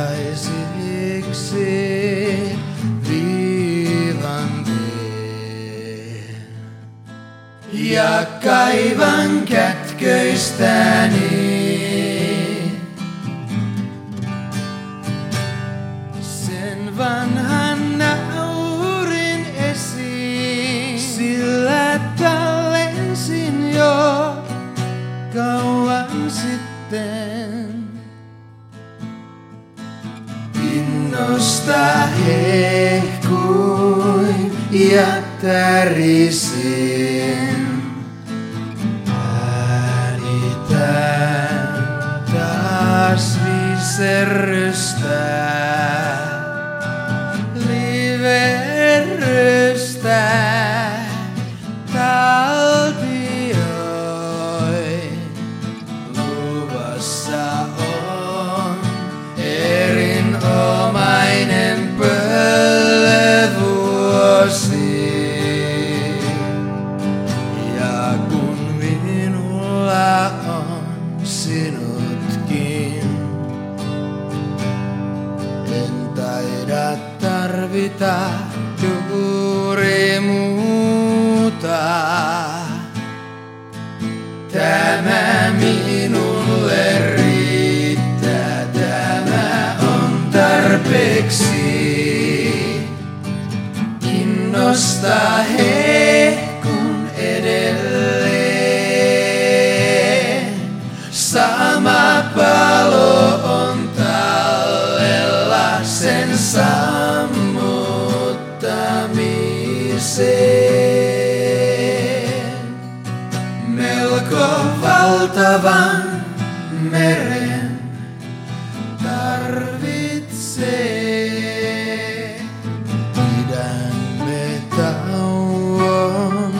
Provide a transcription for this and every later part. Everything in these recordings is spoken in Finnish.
tarpeeksi viivan. Ja kaivan kätköistäni sen vanhan Innosta hehkuin ja tärisin. Äänitän taas viserrystä. Liverrystä. Taltioi. Luvassa sinutkin, en taida tarvita juuri muuta. Tämä minulle riittää, tämä on tarpeeksi. Innosta sammuttamiseen melko valtavan meren tarvitsee. Pidämme tauon,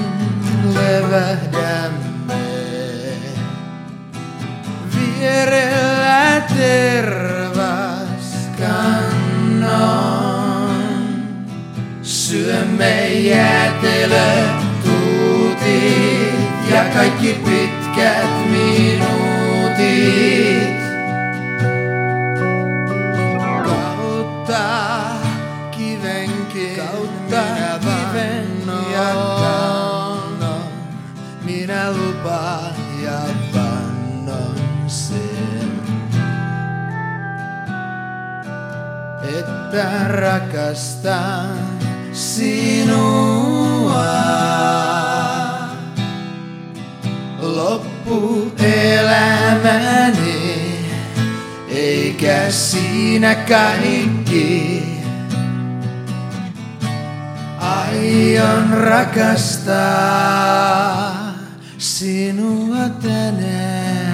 levähdämme Syömme jäätelöt, tuutit ja kaikki pitkät minuutit. Kautta kivenkin, kautta kiven ja kannon. Minä lupaan ja vannon sen. että rakastan sinua. Loppuelämäni, eikä siinä kaikki. Aion rakastaa sinua tänään.